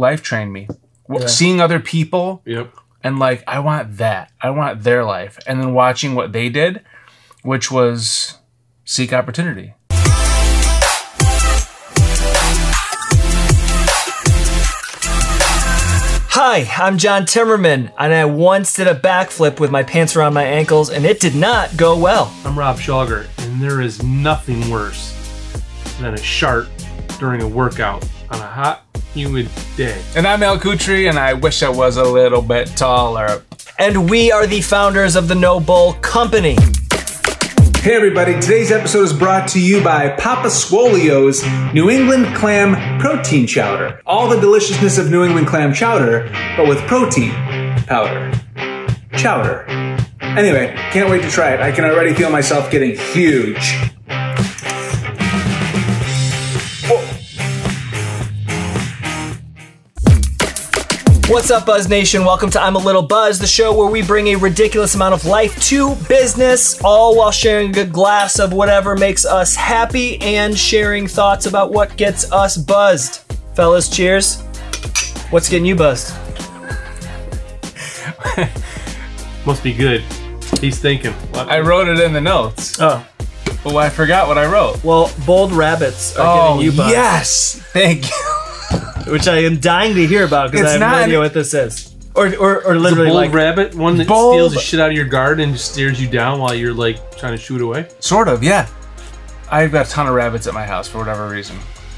life trained me. Yeah. Seeing other people Yep. and like I want that. I want their life. And then watching what they did, which was seek opportunity. Hi, I'm John Timmerman, and I once did a backflip with my pants around my ankles, and it did not go well. I'm Rob Schauger, and there is nothing worse than a shark during a workout on a hot, humid day. And I'm El Kutri, and I wish I was a little bit taller. And we are the founders of the Noble Company. Hey everybody, today's episode is brought to you by Papa Swolio's New England Clam Protein Chowder. All the deliciousness of New England Clam Chowder, but with protein powder. Chowder. Anyway, can't wait to try it. I can already feel myself getting huge. What's up, Buzz Nation? Welcome to I'm a Little Buzz, the show where we bring a ridiculous amount of life to business, all while sharing a good glass of whatever makes us happy and sharing thoughts about what gets us buzzed. Fellas, cheers. What's getting you buzzed? Must be good. He's thinking. What? I wrote it in the notes. Oh, Oh, I forgot what I wrote. well, bold rabbits are Oh, getting you buzzed. yes. Thank you. Which I am dying to hear about because I have no not- idea what this is. Or, or, or the literally bold like, rabbit, one that Bold- steals the shit out of your guard and just stares you down while you're like trying to shoot away. Sort of, yeah. I've got a ton of rabbits at my house for whatever reason.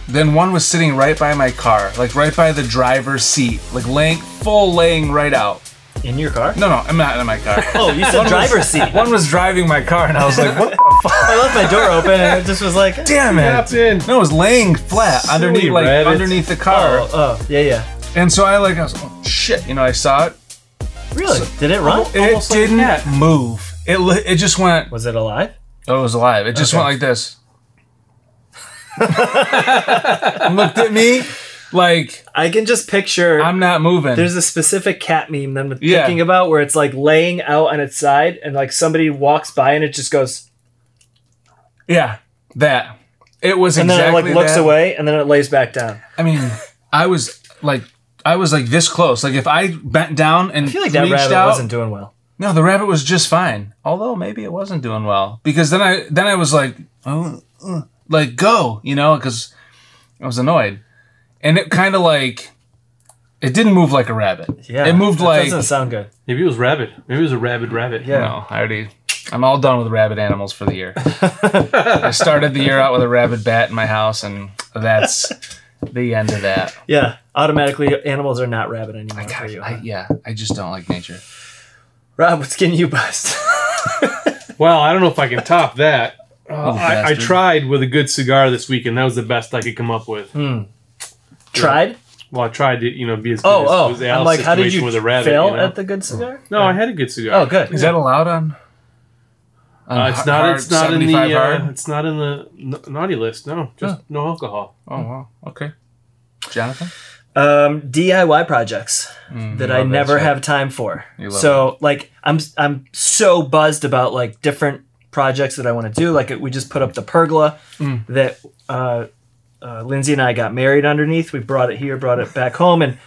Then one was sitting right by my car, like right by the driver's seat, like laying full laying right out. in your car? No, no, I'm not in my car. Oh, you said driver's seat. One was driving my car, and I was like, "What the fuck? I left my door open and it just was like, Damn it!" Captain. No, it was laying flat underneath, like rabbits. underneath the car. oh, oh, yeah, yeah. And so I like, I was, oh shit, you know, I saw it. Really? Did it run? It Almost like a didn't cat. move. It li- it just went. Was it alive? Oh, it was alive. It just Okay. went like this. And looked at me like I can just picture. I'm not moving. there's a specific cat meme that I'm Yeah. thinking about where it's like laying out on its side and like somebody walks by and it just goes, yeah, that. It was and then it like looks that. away and then it lays back down. I mean, I was like, I was like this close. Like if I bent down and I feel like that rabbit out, wasn't doing well. No, the rabbit was just fine. Although maybe it wasn't doing well because then I then I was like, oh, uh, like go, you know, because I was annoyed, and it kind of like it didn't move like a rabbit. Yeah, it moved that like doesn't sound good. Maybe it was rabbit. Maybe it was a rabid rabbit. Yeah. no. I already. I'm all done with rabbit animals for the year. I started the year out with a rabid bat in my house, and that's the end of that. Yeah, automatically animals are not rabbit anymore for you. I, yeah, I just don't like nature. Rob, what's getting you bust? Well, I don't know if I can top that. Uh, I, I tried with a good cigar this week, and that was the best I could come up with. Hmm. Tried? Well, I tried to, you know, be as good Oh, as oh. was the I'm like, how did you with a rabbit. fail you know? at the good cigar? No, I had a good cigar. Oh, good. Is that allowed on? On Uh, it's not. hard It's not in the. Uh, it's not in the n- naughty list. No, just no alcohol. Oh wow. Okay. Jonathan. um, DIY projects that I Mm, that never have time for. You love So like I'm I'm so buzzed about like different projects that I want to do. Like we just put up the pergola Mm. that uh, uh, Lindsay and I got married underneath. We brought it here, brought it back home, and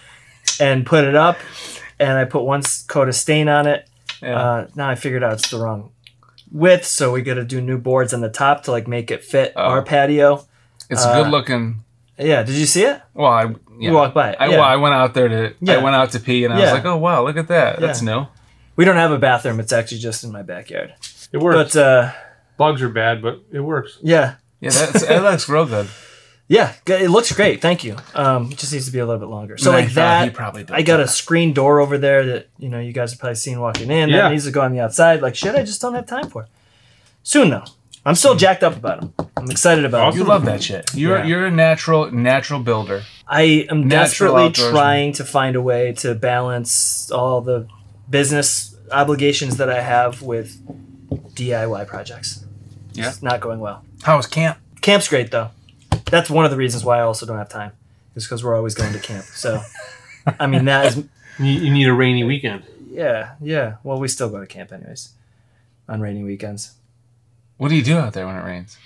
and put it up. And I put one coat of stain on it. Yeah. Uh, now I figured out it's the wrong width, so we got to do new boards on the top to like make it fit Oh. our patio. it's uh, good looking. Yeah, did you see it? Well, I yeah. You walked by it. I, yeah. well, I went out there to. Yeah. I went out to pee, and I Yeah. was like, "Oh wow, look at that! That's new." we don't have a bathroom. It's actually just in my backyard. It works. But uh, Bugs are bad, but it works. yeah, Yeah, that's, it looks real good. Yeah, it looks great. Thank you. Um, it just needs to be a little bit longer. So I like he that, probably I got a screen door over there that you know you guys have probably seen walking in. Yeah. That needs to go on the outside. Like shit, I just don't have time for. Soon though, I'm still jacked up about them. I'm excited about Awesome. You love that shit. You're Yeah. you're a natural natural builder. I am Natural desperately outdoorsman. trying to find a way to balance all the business obligations that I have with DIY projects. Yeah. It's not going well. How was camp? Camp's great though. That's one of the reasons why I also don't have time. Is because we're always going to camp. So, I mean that is You, you need a rainy weekend. yeah yeah. Well, we still go to camp anyways on rainy weekends. What do you do out there when it rains?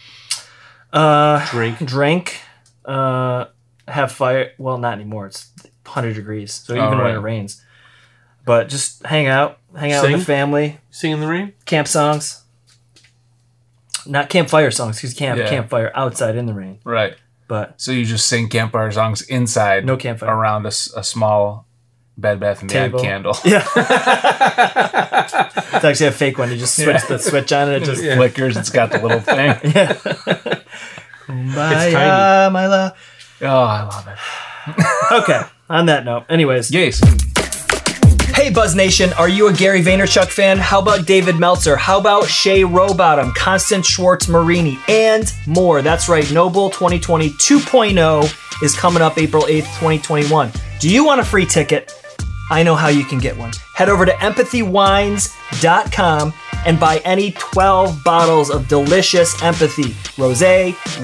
Uh, Drink. drink, uh, have fire. Well, not anymore. It's 100 degrees. So even when it rains. But just hang out, hang out with the family, Sing in the rain? camp songs. Not campfire songs because you can't have a Yeah. campfire outside in the rain. Right. But So you just sing campfire songs inside. No campfire. Around a small Bed Bath and Beyond Table. candle. yeah, it's actually a fake one. You just switch the switch on and it just Flickers. It's got the little thing. Yeah. Kumbaya, tiny. my love. Oh, I love it. Okay. On that note, anyways, Yes. Hey Buzz Nation, are you a Gary Vaynerchuk fan? How about David Meltzer? How about Shay Rowbottom, Constance Schwartz Morini, and more? That's right, Noble 2020 2.0 is coming up April 8th, 2021. Do you want a free ticket? I know how you can get one. Head over to empathywines.com and buy any 12 bottles of delicious empathy, rose,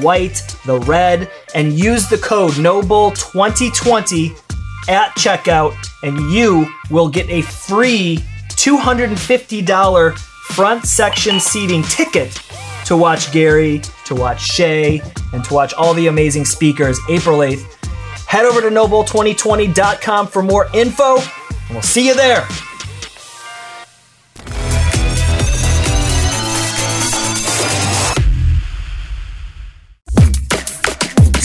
white, the red, and use the code NOBLE2020 at checkout, and you will get a free $250 front section seating ticket to watch Gary, to watch Shay, and to watch all the amazing speakers April 8th. Head over to noble2020.com for more info, and we'll see you there.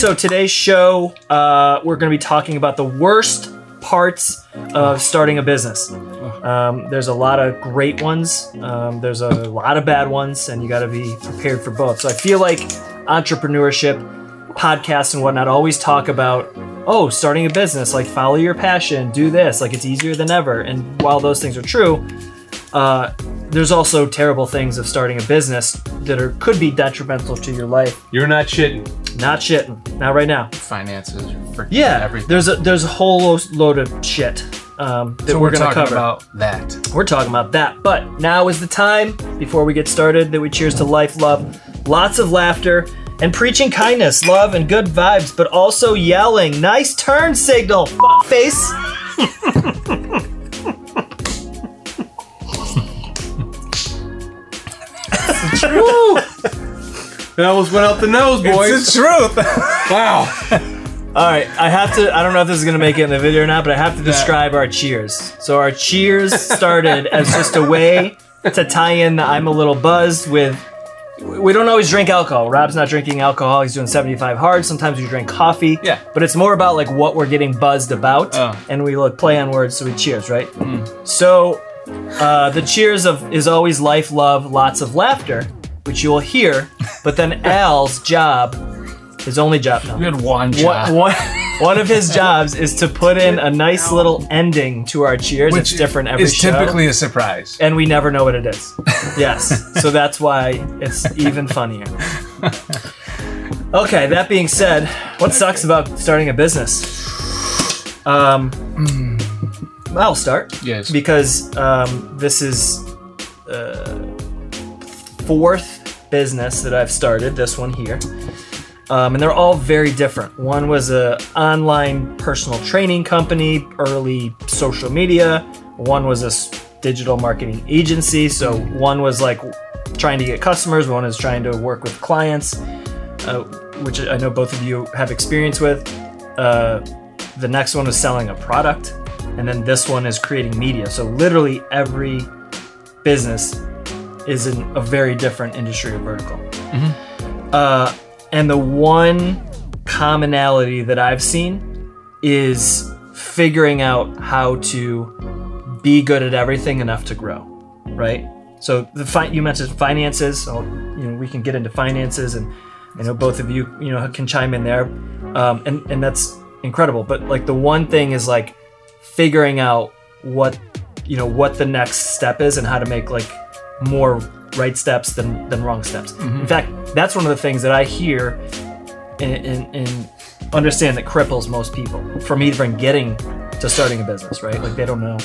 So today's show, uh, we're going to be talking about the worst parts of starting a business. Um, there's a lot of great ones. Um, there's a lot of bad ones, and you got to be prepared for both. So I feel like entrepreneurship, podcasts, and whatnot always talk about, oh, starting a business, like follow your passion, do this, like it's easier than ever. And while those things are true, uh, there's also terrible things of starting a business that are could be detrimental to your life. You're not shitting. Not shitting. Not right now. Finances. Yeah, Everything. there's a there's a whole load of shit um, that so we're, we're, gonna talking cover. about that. We're talking about that, but now is the time before we get started that we cheers to life, love, lots of laughter, and preaching kindness, love, and good vibes, but also yelling. Nice turn signal, fuck face. Woo! That almost went out the nose, boys. It's the truth. wow. All right, I have to. I don't know if this is gonna make it in the video or not, but I have to describe our cheers. So our cheers started as just a way to tie in the "I'm a little buzzed" with. We don't always drink alcohol. Rob's not drinking alcohol. He's doing 75 hard. Sometimes we drink coffee. Yeah. But it's more about like what we're getting buzzed about, Oh. and we like play on words, so we cheers, right? Mm. So uh, the cheers of is always life, love, lots of laughter, which you will hear. But then Al's job, his only job now. We had one One, job. one, one of his jobs is to put in a nice little ending to our cheers. it's different every is show. typically a surprise. and we never know what it is. Yes. so that's why it's even funnier. Okay, that being said, what sucks about starting a business? Um, I'll start Yes. because um, this is uh, fourth business that I've started. This one here, um, and they're all very different. One was a online personal training company, early social media. One was a digital marketing agency. So one was like trying to get customers. One is trying to work with clients, uh, which I know both of you have experience with. Uh, the next one was selling a product, and then this one is creating media. So literally every business is in a very different industry or vertical. Uh, and the one commonality that I've seen is figuring out how to be good at everything enough to grow, right? So the fi- you mentioned finances, so you know we can get into finances, and I know both of you you know can chime in there, um, and and that's incredible. But like the one thing is like figuring out what you know what the next step is and how to make like more right steps than than wrong steps. In fact, that's one of the things that I hear and, and, and understand that cripples most people from even getting to starting a business. Right? Like they don't know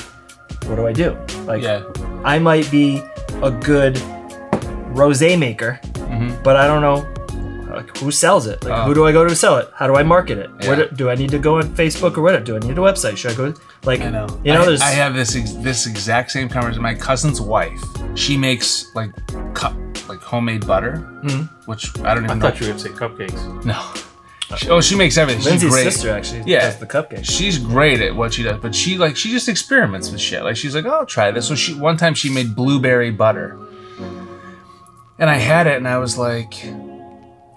what do I do. Like Yeah. I might be a good rosé maker, Mm-hmm. but I don't know like who sells it. Like Oh. who do I go to sell it? How do I market it? Where do, do I need to go on Facebook or what? Do I need a website? Should I go like I know. you know I, there's I have this ex- this exact same conversation. My cousin's wife, she makes like cup like homemade butter, Mm-hmm. which I don't I even know. thought you were going to say cupcakes. No, She- oh, she makes everything. She's Lindsay's great. sister actually Yeah. does the cupcake. She's great at what she does, but she like she just experiments with shit. Like she's like, "Oh, I'll try this." So she one time she made blueberry butter, and I had it, and I was like,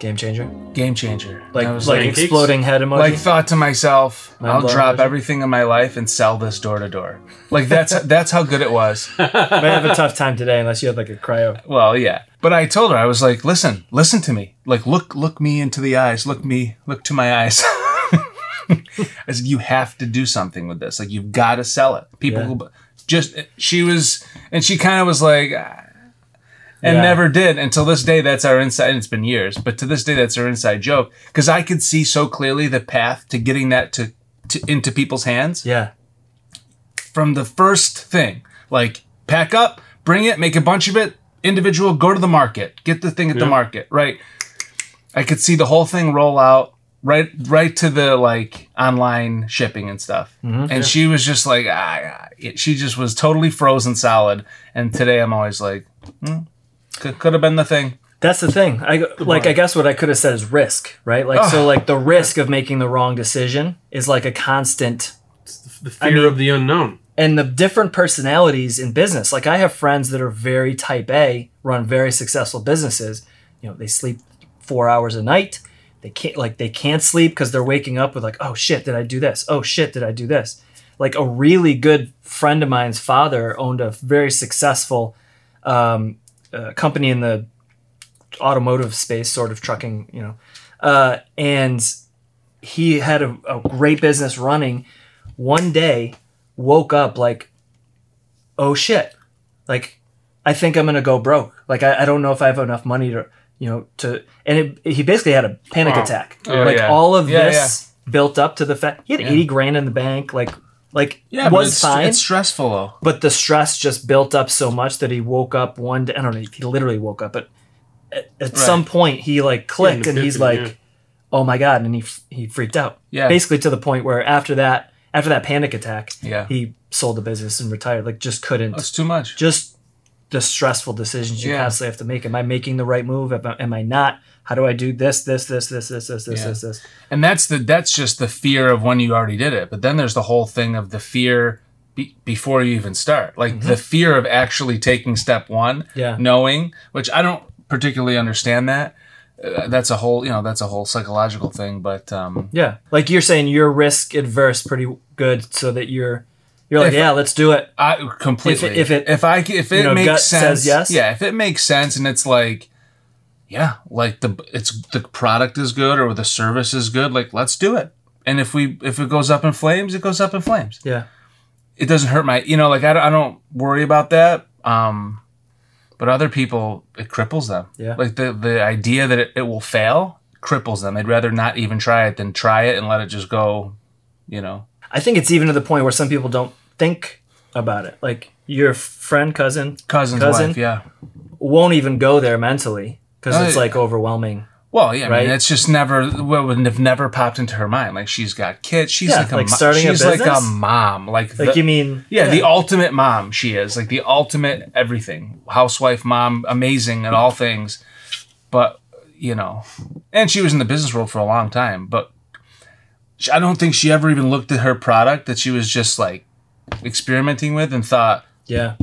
Game changer. game changer. Like I was like pancakes? exploding head emoji. like thought to myself, Mind I'll drop emoji? everything in my life and sell this door to door. Like that's that's how good it was. Might have a tough time today unless you had like a cryo. Well, yeah. But I told her I was like, listen, listen to me. Like look look me into the eyes. Look me look to my eyes. I said you have to do something with this. Like you've got to sell it. People Yeah. who just she was and she kind of was like ah, and Yeah. never did until this day that's our inside and it's been years but to this day that's our inside joke because i could see so clearly the path to getting that to, to into people's hands Yeah. from the first thing. Like pack up, bring it, make a bunch of it, individual, go to the market, get the thing at the market, right? I could see the whole thing roll out right right to the like online shipping and stuff. and she was just like ah, she just was totally frozen solid and today I'm always like hmm, could, could have been the thing. That's the thing. I like. I guess what I could have said is risk, right? Like, so like the risk of making the wrong decision is like a constant. The fear mean- of the unknown. And the different personalities in business. Like, I have friends that are very type A, run very successful businesses. You know, they sleep four hours a night. They can't like they can't sleep because they're waking up with like, oh shit, did I do this? Oh shit, did I do this? Like a really good friend of mine's father owned a very successful um, uh, company in the automotive space, sort of trucking, you know, uh, and he had a, a great business running. One day, woke up like, oh shit, like I think I'm gonna go broke. Like I, I don't know if I have enough money to, you know, to. And it, he basically had a panic Wow. attack. Oh, like yeah. all of Yeah, this built up to the fact he had eighty grand in the bank. Like like Yeah, but was it's, fine. it's stressful though. but the stress just built up so much that he woke up one day. I don't know. He literally woke up, but at, at some point he like clicked, an and he's epiphany, like, "Oh my god!" And he he freaked out. Yeah. basically to the point where after that, after that panic attack, Yeah. he sold the business and retired. Like just couldn't. It's too much. just the stressful decisions you Yeah. constantly have to make. Am I making the right move? Am I, am I not? How do I do this, this, this, this, this, this, this, Yeah. this, this? And that's the that's just the fear of when you already did it. But then there's the whole thing of the fear be, before you even start, like the fear of actually taking step one, Yeah. knowing, which I don't particularly understand that. Uh, that's a whole, you know, that's a whole psychological thing. But um, Yeah, like you're saying, you're risk adverse, pretty good, so that you're you're like, If- yeah, let's do it. I completely. If it- if I if it know, makes sense, says yes? yeah. If it makes sense, and it's like, yeah, like the it's the product is good or the service is good, like let's do it. And if we if it goes up in flames, it goes up in flames. Yeah, it doesn't hurt my you know like I don't, I don't worry about that um but other people it cripples them Yeah. like the the idea that it, it will fail cripples them they'd rather not even try it than try it and let it just go you know I think it's even to the point where some people don't think about it. Like your friend, cousin, cousin's Cousin? wife yeah won't even go there mentally because Oh, it's like overwhelming. well yeah I Right? mean it's just never well would have never popped into her mind like she's got kids she's Yeah, like a like mo- starting a she's like a mom like Like the- you mean? Yeah, the ultimate mom she is. Like the ultimate everything. Housewife, mom, amazing at all things. But, you know, and she was in the business world for a long time, but I don't think she ever even looked at her product that she was just like experimenting with and thought, yeah,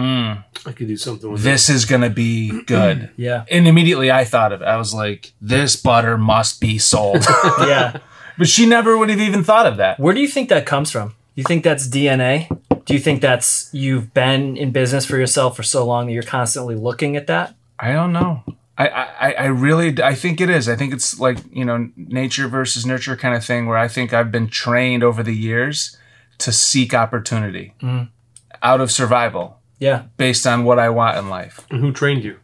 mm, I could do something with this is going to be good. yeah, and immediately I thought of it. I was like, this butter must be sold. yeah. but she never would have even thought of that. Where do you think that comes from? You think that's DNA? Do you think that's you've been in business for yourself for so long that you're constantly looking at that? I don't know. I, I, I really I think it is. I think it's like you know nature versus nurture kind of thing where I think I've been trained over the years to seek opportunity out of survival Yeah, based on what I want in life. And who trained you?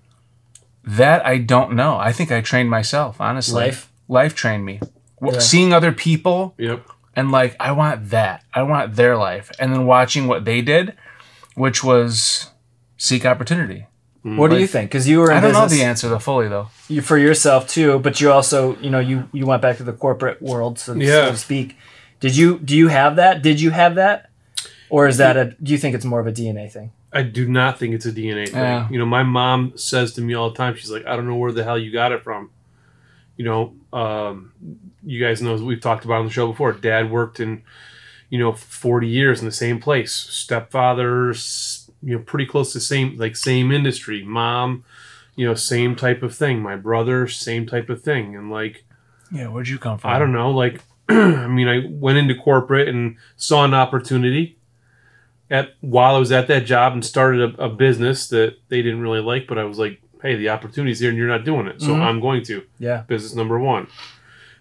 That I don't know. I think I trained myself. Honestly, Life? life trained me. Yeah. Seeing other people Yep. and like I want that. I want their life, and then watching what they did, which was seek opportunity. What do you think? Because you were in I don't know the answer to fully though. you, for yourself too, but you also, you know, you you went back to the corporate world, so, so Yeah. to speak. Did you do you have that? Did you have that, or is that a? Do you think it's more of a DNA thing? I do not think it's a DNA thing. Yeah. You know, my mom says to me all the time, she's like, I don't know where the hell you got it from. You know, um, you guys know we've talked about on the show before. Dad worked in, you know, forty years in the same place. Stepfather's, you know, pretty close to same like same industry. Mom, you know, same type of thing. My brother, same type of thing. And like, Yeah, where'd you come from? I don't know, like, I mean, I went into corporate and saw an opportunity at while I was at that job and started a, a business that they didn't really like, but I was like, hey, the opportunity's here and you're not doing it, so Mhm. I'm going to. Yeah. Business number one.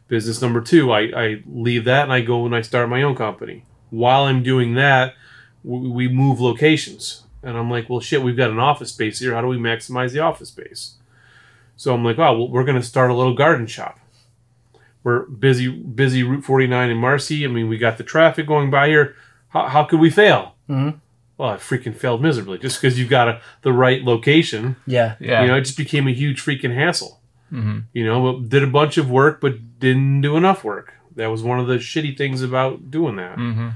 Business number two, I, I leave that and I go and I start my own company. While I'm doing that, we, we move locations. And I'm like, well, shit, we've got an office space here. How do we maximize the office space? So I'm like, oh, well, we're going to start a little garden shop. We're busy, busy Route 49 in Marcy. I mean, we got the traffic going by here. How, how could we fail? Mhm. Well, I freaking failed miserably just because you've got a, the right location. Yeah. Yeah. You know, it just became a huge freaking hassle. Mhm. You know, but did a bunch of work, but didn't do enough work. That was one of the shitty things about doing that. Mhm.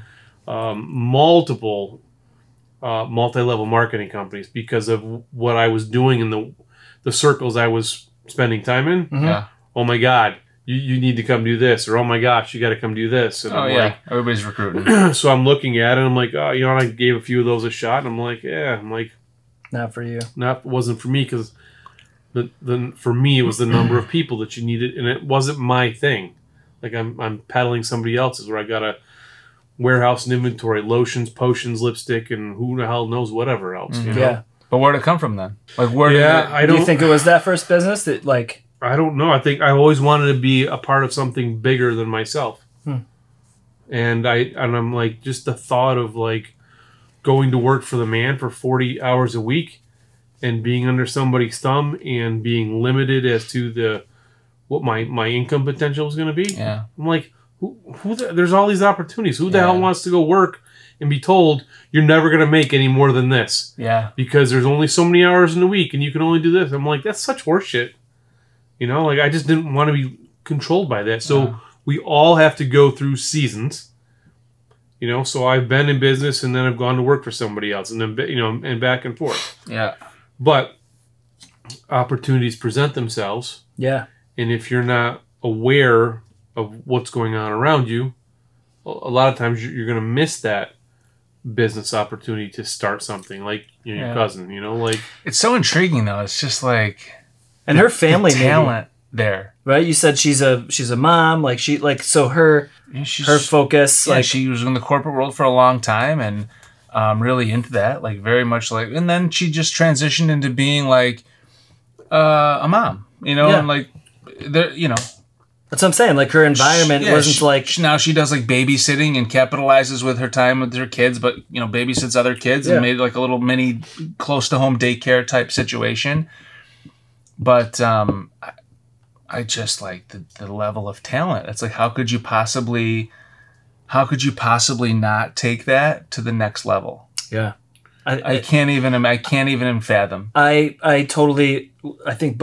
Um, multiple uh, multi-level marketing companies because of what I was doing in the the circles I was spending time in. Mhm. Yeah. Oh my God, you, you need to come do this, or oh my gosh, you got to come do this. And Oh I'm yeah. Everybody's recruiting. so I'm looking at it. and I'm like, oh, you know, and I gave a few of those a shot, and I'm like, yeah, I'm like, Not for you. not wasn't for me because the the for me it was the number of people that you needed, and it wasn't my thing. Like I'm I'm peddling somebody else's where I got a warehouse and inventory, lotions, potions, lipstick, and who the hell knows whatever else. You mm-hmm. know? Yeah. But where'd it come from then? Like where did yeah. it, I Do don't you think it was that first business that like I don't know. I think I always wanted to be a part of something bigger than myself. Hmm. And I and I'm like just the thought of like going to work for the man for 40 hours a week and being under somebody's thumb and being limited as to the what my my income potential is going to be. Yeah. I'm like who who the, there's all these opportunities. Who the Yeah. hell wants to go work and be told you're never going to make any more than this? Yeah. because there's only so many hours in the week and you can only do this. I'm like, that's such horseshit. You know, like I just didn't want to be controlled by that. So Yeah. we all have to go through seasons. You know, so I've been in business and then I've gone to work for somebody else and then you know and back and forth. Yeah. But opportunities present themselves yeah. and if you're not aware of what's going on around you, a lot of times you're, you're going to miss that business opportunity to start something like you know, your Yeah. cousin, you know, like It's so intriguing though. It's just like And her family the maybe, talent there. right? You said she's a she's a mom, like she like so her Yeah, her focus yeah, like she was in the corporate world for a long time and um, really into that, like very much like. And then she just transitioned into being like uh, a mom, you know, Yeah. and like there, you know, that's what I'm saying. Like her environment Yeah, wasn't she- like she- now she does like babysitting and capitalizes with her time with her kids, but you know babysits other kids Yeah. and made like a little mini close to home daycare type situation. But um, I, I just like the, the level of talent. It's like how could you possibly, how could you possibly not take that to the next level? yeah. I, I can't even I can't even fathom. I I totally I think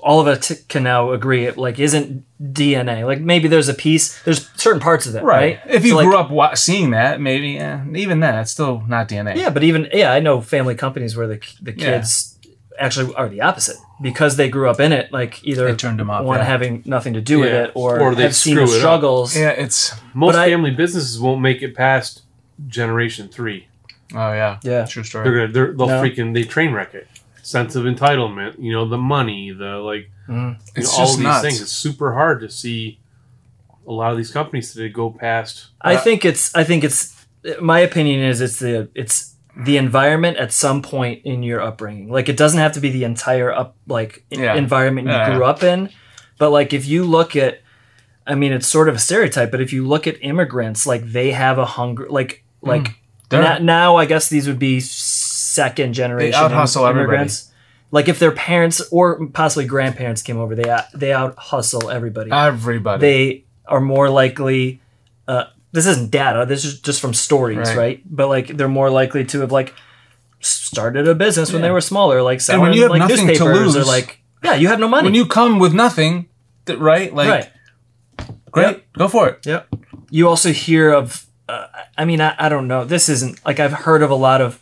all of us can now agree it like isn't DNA like maybe there's a piece there's certain parts of it right, If you So, like, grew up wa- seeing that, maybe eh, even that it's still not DNA. yeah but even yeah I know family companies where the the Yeah. Kids actually are the opposite because they grew up in it like either They turned them off, one yeah. having nothing to do with it or, Or they have seen the it up. struggles Yeah, it's most But I- family businesses won't make it past generation three. oh yeah, Yeah. true story. They're gonna they're, they'll No. freaking they train wreck it. Sense of entitlement, you know, the money, the like, mm. you It's know, all of these nuts. things. It's super hard to see a lot of these companies today go past. I uh, think it's I think it's my opinion is it's the it's the environment at some point in your upbringing. Like it doesn't have to be the entire up like Yeah. environment you Yeah. grew up in, but like if you look at I mean it's sort of a stereotype, but if you look at immigrants like they have a hunger like mm. like They're- na- now I guess these would be second generation im- everybody. immigrants. Like if their parents or possibly grandparents came over, they out- they out hustle everybody Everybody. they are more likely this isn't data this is just from stories right, Right. but like they're more likely to have like started a business when Yeah. they were smaller like selling when you have like nothing to newspapers or lose- like yeah you have no money when you come with nothing, th- right? Like, right great, Yep. go for it. Yep. You also hear of, uh, I mean, I, I don't know. This isn't like I've heard of a lot of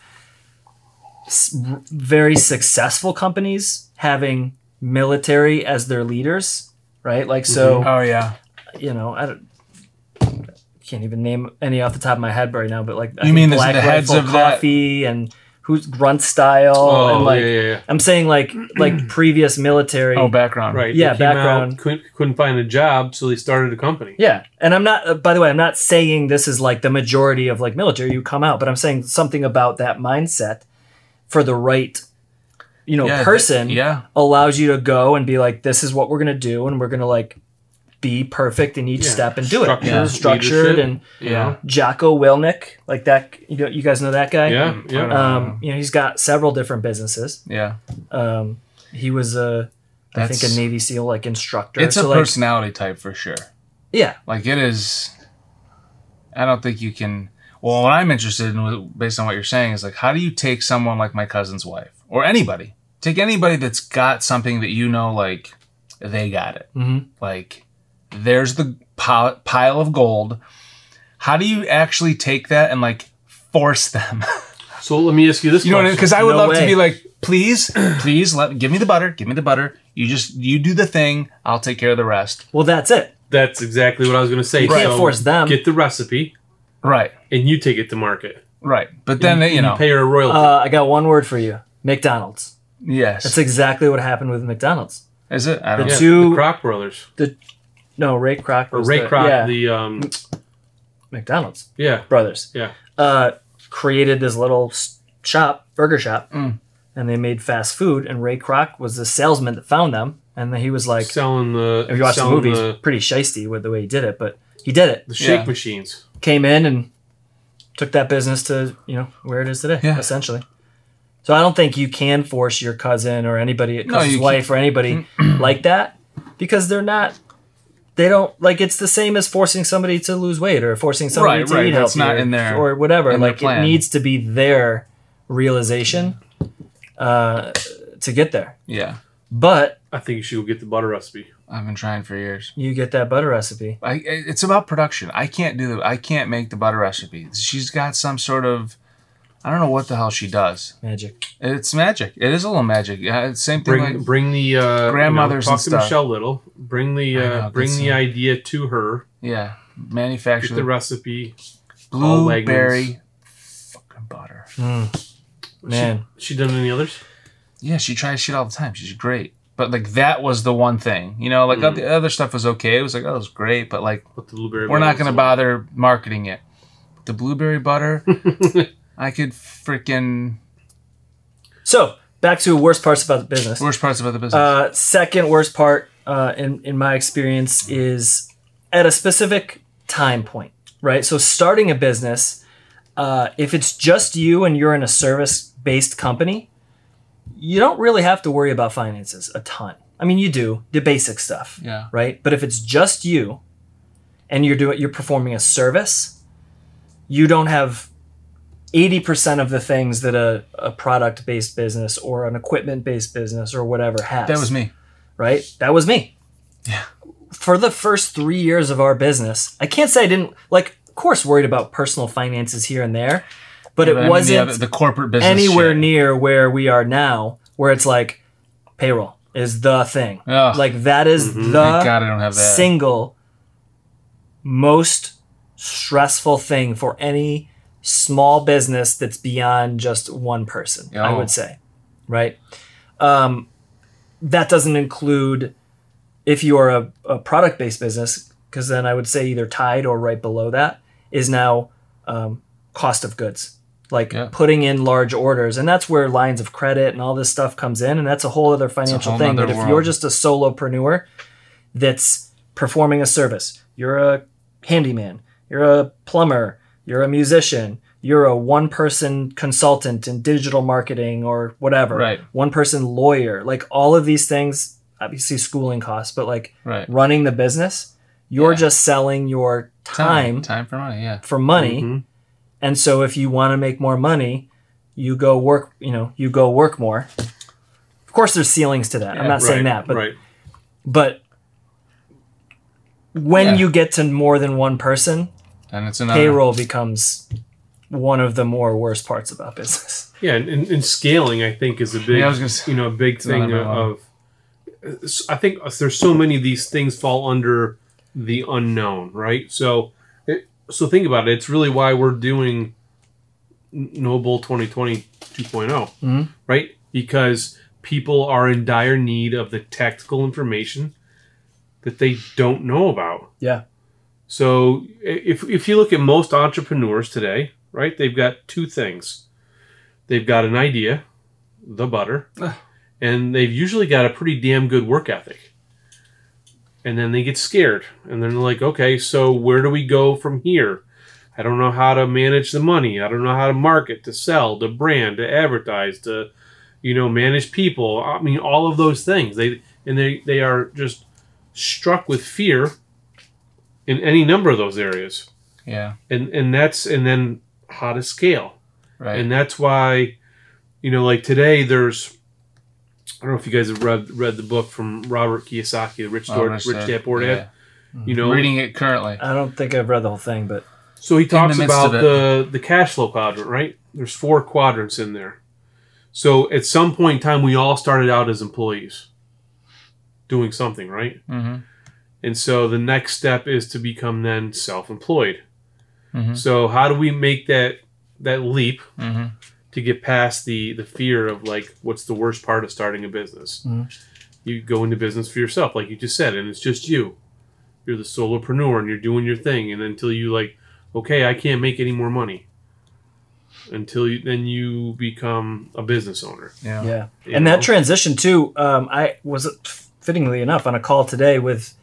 very successful companies having military as their leaders, right? Like, so Oh yeah, you know, I don't, can't even name any off the top of my head right now, but like I You think mean the- Black the heads Rifle of that- Coffee and who's Grunt Style Oh, and like yeah, yeah, yeah. I'm saying like like previous military. Oh, background. Right. Yeah, they came out, background. couldn't, couldn't find a job, so they started a company. Yeah, and I'm not. Uh, by the way, I'm not saying this is like the majority of like military you come out, but I'm saying something about that mindset for the right, you know, Yeah, person. th- yeah. allows you to go and be like, this is what we're gonna do, and we're gonna like be perfect in each Yeah. step and do it. Yeah. Structured leadership. and you Yeah. know? Jocko Willink, like that. You know, you guys know that guy. Yeah. Yeah. Um, you know, he's got several different businesses. Yeah. Um, he was a, I think, a Navy SEAL like instructor. It's a like, personality type for sure. yeah, Like it is. I don't think you can. Well, what I'm interested in, based on what you're saying, is like, how do you take someone like my cousin's wife or anybody? Take anybody that's got something that you know, like they got it. Mhm. Like there's the pile, pile of gold. How do you actually take that and like force them? So let me ask you this You know what I mean? Because I would No love to be like, please, please let give me the butter, give me the butter. You just you do the thing. I'll take care of the rest. well, that's it. That's exactly what I was going to say. You can't So force them. Get the recipe, Right, and you take it to market. right. But then And you know, pay her a royalty. Uh, I got one word for you: McDonald's. yes. That's exactly what happened with McDonald's. Is it? I don't The know. yeah, two- the Kroc brothers No, Ray Kroc or was Ray the- Kroc, yeah, the um, McDonald's yeah, brothers. yeah. uh, created this little shop, burger shop, Mm. and they made fast food. And Ray Kroc was the salesman that found them, and he was like, selling the if you watch the selling movie, he's the, pretty shisty with the way he did it, but he did it. the shake Yeah. machines. Came in and took that business to you know where it is today, Yeah. essentially. So I don't think you can force your cousin or anybody, No, cousin's you wife or anybody like that because they're not. They don't like it's the same as forcing somebody to lose weight or forcing somebody Right, to right, eat that's healthy not or, in their- or whatever. in Like it needs to be their realization uh, to get there. Yeah, But I think you should get the butter recipe. I've been trying for years. you get that butter recipe. I, it's about production. I can't do the. I can't make the butter recipe. She's got some sort of. I don't know what the hell she does. Magic. It's magic. It is a little magic. Yeah, same thing. Bring like, bring the uh, Grandmothers you know, and talk to stuff. Michelle Little. Bring the uh, know, bring the a- idea to her. yeah, manufacture the the recipe. blueberry fucking butter. Man. She, she done any others? Yeah, she tries shit all the time. She's great. But like that was the one thing, you know. Like the other stuff was okay. It was like oh, it was great, but like Put the blueberry. we're not going to bother marketing it. The blueberry butter, I could freaking So back to worst parts about the business. worst parts about the business. Uh, second worst part, uh, in in my experience, is at a specific time point. Right. So starting a business, uh, if it's just you and you're in a service based company, you don't really have to worry about finances a ton. I mean, you do the basic stuff. yeah, right? But if it's just you and you're doing you're performing a service, you don't have 80% of the things that a, a product based business or an equipment based business or whatever has. that was me. Right? That was me. Yeah. For the first three years of our business, I can't say I didn't like of course worried about personal finances here and there, but But I it mean, wasn't other- the, corporate business anywhere shit. near where we are now, where it's like payroll is the thing. Ugh. Like that is mm-hmm. Thank the God I don't have that. single most stressful thing for any small business that's beyond just one person. I Oh. would say, right? Um, that doesn't include if you are a, a product based business, because then I would say either tied or right below that is now um, cost of goods, like Yeah. putting in large orders, and that's where lines of credit and all this stuff comes in, and that's a whole other financial whole thing. But nother if you're just a solopreneur that's performing a service, you're a handyman, you're a plumber, you're a musician, you're a one person consultant in digital marketing or whatever, Right. one person lawyer, like all of these things, obviously schooling costs, but like Right. running the business, you're Yeah. just selling your time, time for money. Yeah, for money. Mhm. And so if you want to make more money, you go work, you know, you go work more. Of course there's ceilings to that. I'm Yeah, not saying that, but right. but when Yeah. you get to more than one person, and it's another payroll becomes one of the more worst parts about business. Yeah, and, and, and scaling, I think, is a big, Yeah, I was gonna say- you know, a big thing another one. of. I think there's so many of these things fall under the unknown, right? So, it, so think about it. It's really why we're doing Noble 2020 2.0, Mhm. right? Because people are in dire need of the tactical information that they don't know about. Yeah. So if, if you look at most entrepreneurs today, right, they've got two things. They've got an idea, the butter, and they've usually got a pretty damn good work ethic. And then they get scared and then they're like, okay, so where do we go from here? I don't know how to manage the money. I don't know how to market, to sell, to brand, to advertise, to you know, manage people. I mean, all of those things. They and they they are just struck with fear in any number of those areas. Yeah. And and that's and then how to scale. Right. And that's why, you know, like today there's I don't know if you guys have read read the book from Robert Kiyosaki, The Rich, Oh, Dad, Rich Rich Dad, Dad Poor Dad. yeah. You know, reading it currently. I don't think I've read the whole thing, but So he talks the about the the cash flow quadrant, right? There's four quadrants in there. So at some point in time, we all started out as employees, doing something, right? hmm And so the next step is to become then self-employed. Mhm. So how do we make that that leap hmm to get past the the fear of like what's the worst part of starting a business? Mhm. You go into business for yourself, like you just said, and it's just you. You're the solopreneur, and you're doing your thing, and until you like, okay, I can't make any more money. Until you, then you become a business owner. Yeah. yeah. you and know? that transition too, um, I was fittingly enough on a call today with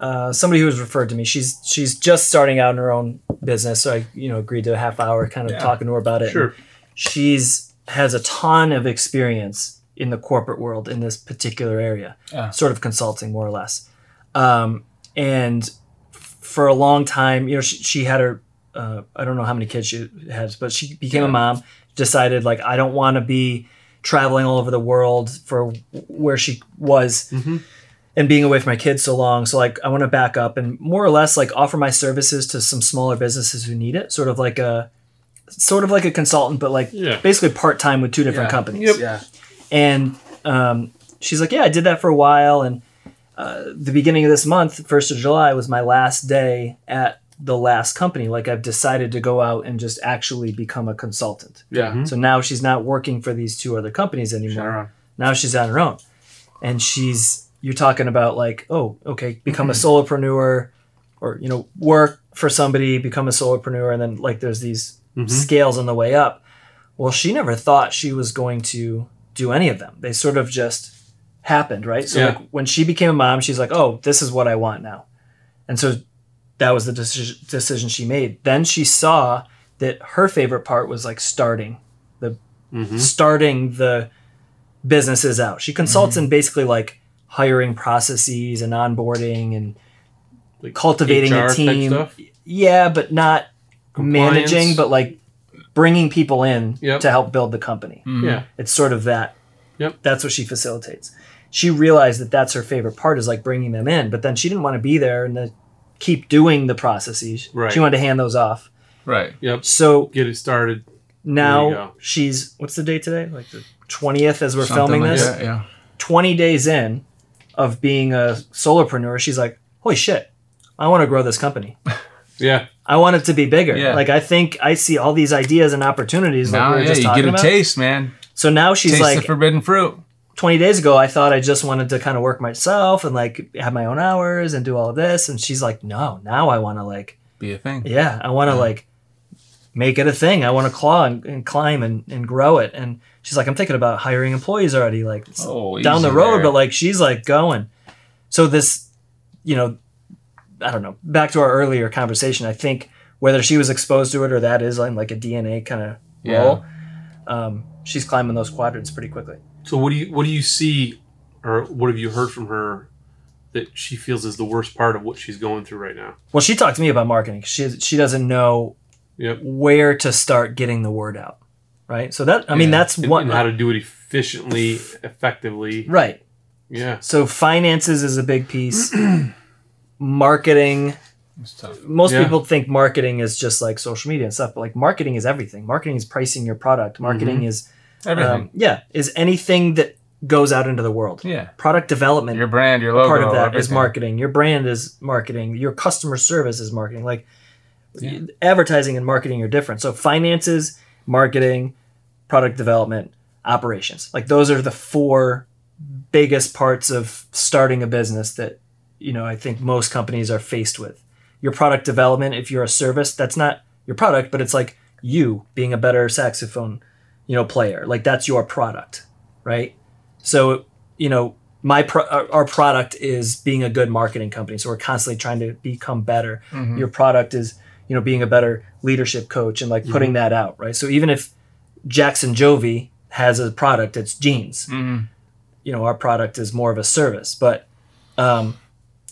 uh, somebody who was referred to me. She's she's just starting out in her own business, so I you know agreed to a half hour kind of Yeah. talking to her about it. Sure. she's has a ton of experience in the corporate world in this particular area, Yeah. sort of consulting more or less. Um, and for a long time, you know, she, she had her, uh, I don't know how many kids she has, but she became a mom, decided like, I don't want to be traveling all over the world for where she was Mhm. And being away from my kids so long. So like, I want to back up and more or less like offer my services to some smaller businesses who need it. Sort of like a, sort of like a consultant, but like Yeah. basically part time with two different Yeah. companies. Yep. Yeah. And um, she's like, yeah, I did that for a while. And uh, the beginning of this month, first of July, was my last day at the last company. Like I've decided to go out and just actually become a consultant. Yeah. Mhm. So now she's not working for these two other companies anymore. Sharon. Now she's on her own. And she's you're talking about like, oh, okay, become a solopreneur or, you know, work for somebody, become a solopreneur, and then like there's these Mhm. scales on the way up. Well, she never thought she was going to do any of them. They sort of just happened, right? So Yeah. like when she became a mom, she's like, "Oh, this is what I want now." And so that was the decision decision she made. Then she saw that her favorite part was like starting Mhm. starting the businesses out. She consults in basically like hiring processes and onboarding and Like cultivating HR a type team. stuff? Yeah, but not Compliance. managing, but like bringing people in Yep. to help build the company. Mhm. Yeah. It's sort of that. Yep. That's what she facilitates. She realized that that's her favorite part is like bringing them in, but then she didn't want to be there and then keep doing the processes. Right. She wanted to hand those off. Right. Yep. So Get it started. Now she's what's the date today? Like the 20th as we're Something filming like this. that, yeah. 20 days in of being a solopreneur, she's like, holy shit, I want to grow this company. Yeah. I want it to be bigger. Yeah. Like, I think I see all these ideas and opportunities like Now, we were yeah, just you get a about. taste, man. So now she's taste like, the forbidden fruit. 20 days ago, I thought I just wanted to kind of work myself and like have my own hours and do all of this. And she's like, no, now I want to like, Be a thing. yeah, I want to like make it a thing. I want to claw and, and climb and, and grow it. And she's like, I'm thinking about hiring employees already. Like, Oh, down the road, there. but like she's like going. So this, you know, I don't know. Back to our earlier conversation, I think whether she was exposed to it or that is like, like a DNA kind of Yeah. role, um, she's climbing those quadrants pretty quickly. So what do you what do you see, or what have you heard from her that she feels is the worst part of what she's going through right now? Well, she talked to me about marketing. She she doesn't know Yep. where to start getting the word out, right? So that I mean Yeah. that's And, one and how to do it efficiently, effectively. right. Yeah. So finances is a big piece. marketing tough. most Yeah. people think marketing is just like social media and stuff, but like marketing is everything. Marketing is pricing your product. Marketing is Everything. um, yeah, is anything that goes out into the world. Yeah. Product development Your brand, your logo, part of that is everything. marketing. Your brand is marketing. Your customer service is marketing. Like advertising and marketing are different. So finances, marketing, product development, operations. Like those are the four biggest parts of starting a business that you know I think most companies are faced with. Your product development, if you're a service, that's not your product, but it's like you being a better saxophone, you know, player. Like that's your product, right? So you know, my pro- our our product is being a good marketing company. So we're constantly trying to become better. Mm-hmm. Your product is you know being a better leadership coach and like putting mm-hmm. that out, right? So even if Jackson Jovi has a product, it's jeans. Mhm. You know, our product is more of a service, but um,